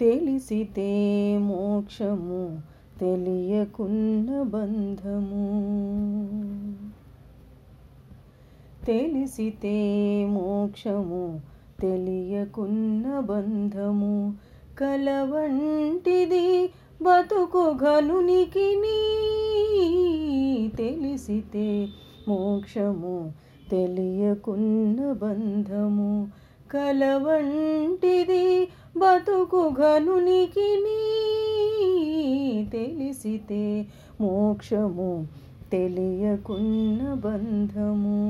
తెలిసితే మోక్షము తెలియకున్న బంధము. తెలిసితే మోక్షము తెలియకున్న బంధము. కలవంటిది బతుకు ఘనునికి తెలిసితే మోక్షము తెలియకున్న బంధము. కలవంటిది బతుకు ఘనునికి తెలిసితే మోక్షము తెలియకున్న బంధము.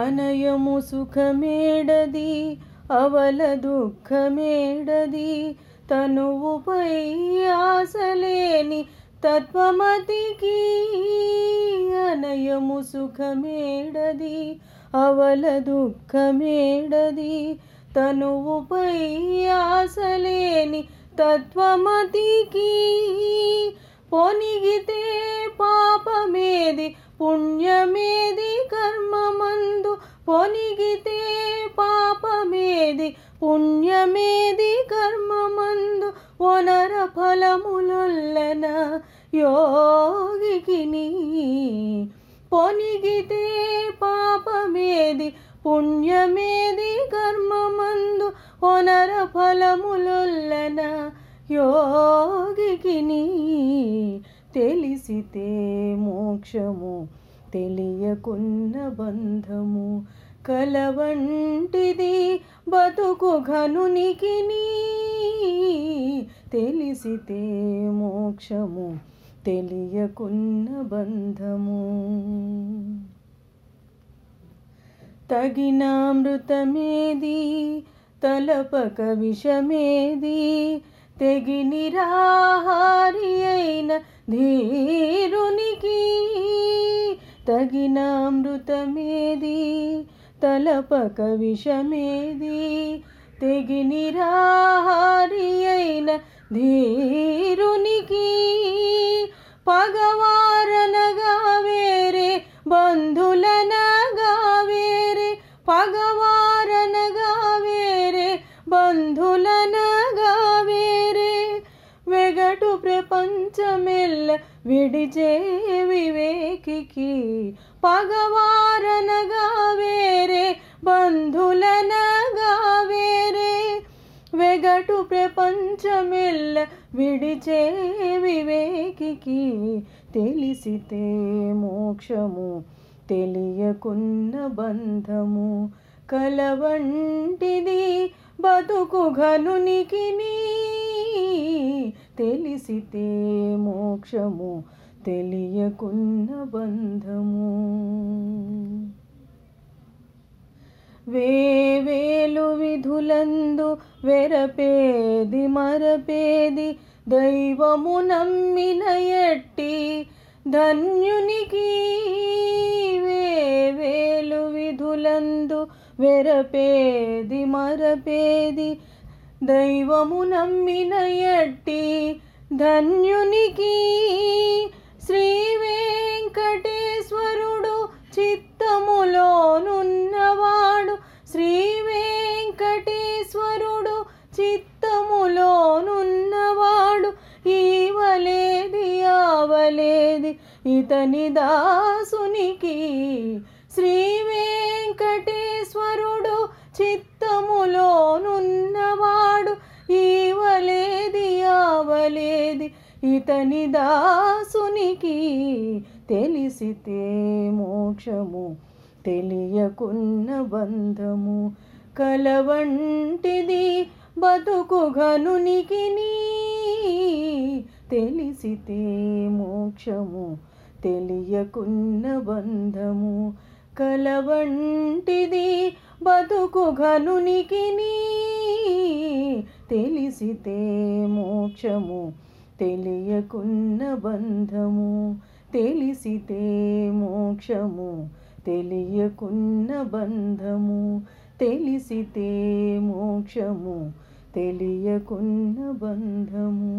అనయము సుఖమేడది అవల దుఃఖమేడది తనువుపై ఆశలేని తత్వమతికి అనయము సుఖమేడది అవల దుఃఖమేడది. తనువుపై ఆసలేని తత్వమతికి పొనిగితే పాపమేది పుణ్యమేది కర్మమందు. పొనిగితే పాపమేది పుణ్యమేది కర్మమందు. వనర ఫలములొల్లన యోగికిని పొనిగితే పాపమేది పుణ్యమేది కర్మమందు ఒనర ఫలములొల్లన యోగికిని తెలిసితే మోక్షము తెలియకున్న బంధము కలవంటిది బతుకు ఘనునికి తెలిసితే మోక్షము తెలియకున్న బంధము. తగిన అమృతమేది తలపక విషమేది తెగి నిరాహారి అయిన ధీరునికి తగిన అమృతమేది తలపక విషమేది తెగి నిరాహారి అయిన ధీరునికి పగవారనగా వేరే బంధులనగా వేరే పగవారనగా వేరే బంధులనగా వేరే వెగటు ప్రపంచమెల్ల విడిచే వివేకికి పగవారనగా వేరే బంధులనగా వేరే వెగటు ప్రపంచమెల్ల విడిచే వివేకికి తెలిసితే మోక్షము తెలియకున్న బంధము కలవంటిది బతుకు ఘనునికి తెలిసితే మోక్షము తెలియకున్న బంధము. వే విధులందు వెరపేది మరపేది దైవము నమ్మిన ఎట్టి ధన్యునికి వేలు విధులందు వెరపేది మరపేది దైవము నమ్మిన ఎట్టి ధన్యునికి శ్రీ ఇతని దాసునికి శ్రీ వెంకటేశ్వరుడు చిత్తములోనున్నవాడు. ఈవలేది ఆవలేది ఇతని దాసునికి తెలిసితే మోక్షము తెలియకున్న బంధము. కలవంటిది బతుకు ఘనునికి తెలిసితే మోక్షము తెలియకున్న బంధము కలవంటిది బతుకు ఘనునికి తెలిసితే మోక్షము తెలియకున్న బంధము తెలిసితే మోక్షము తెలియకున్న బంధము తెలిసితే మోక్షము తెలియకున్న బంధము.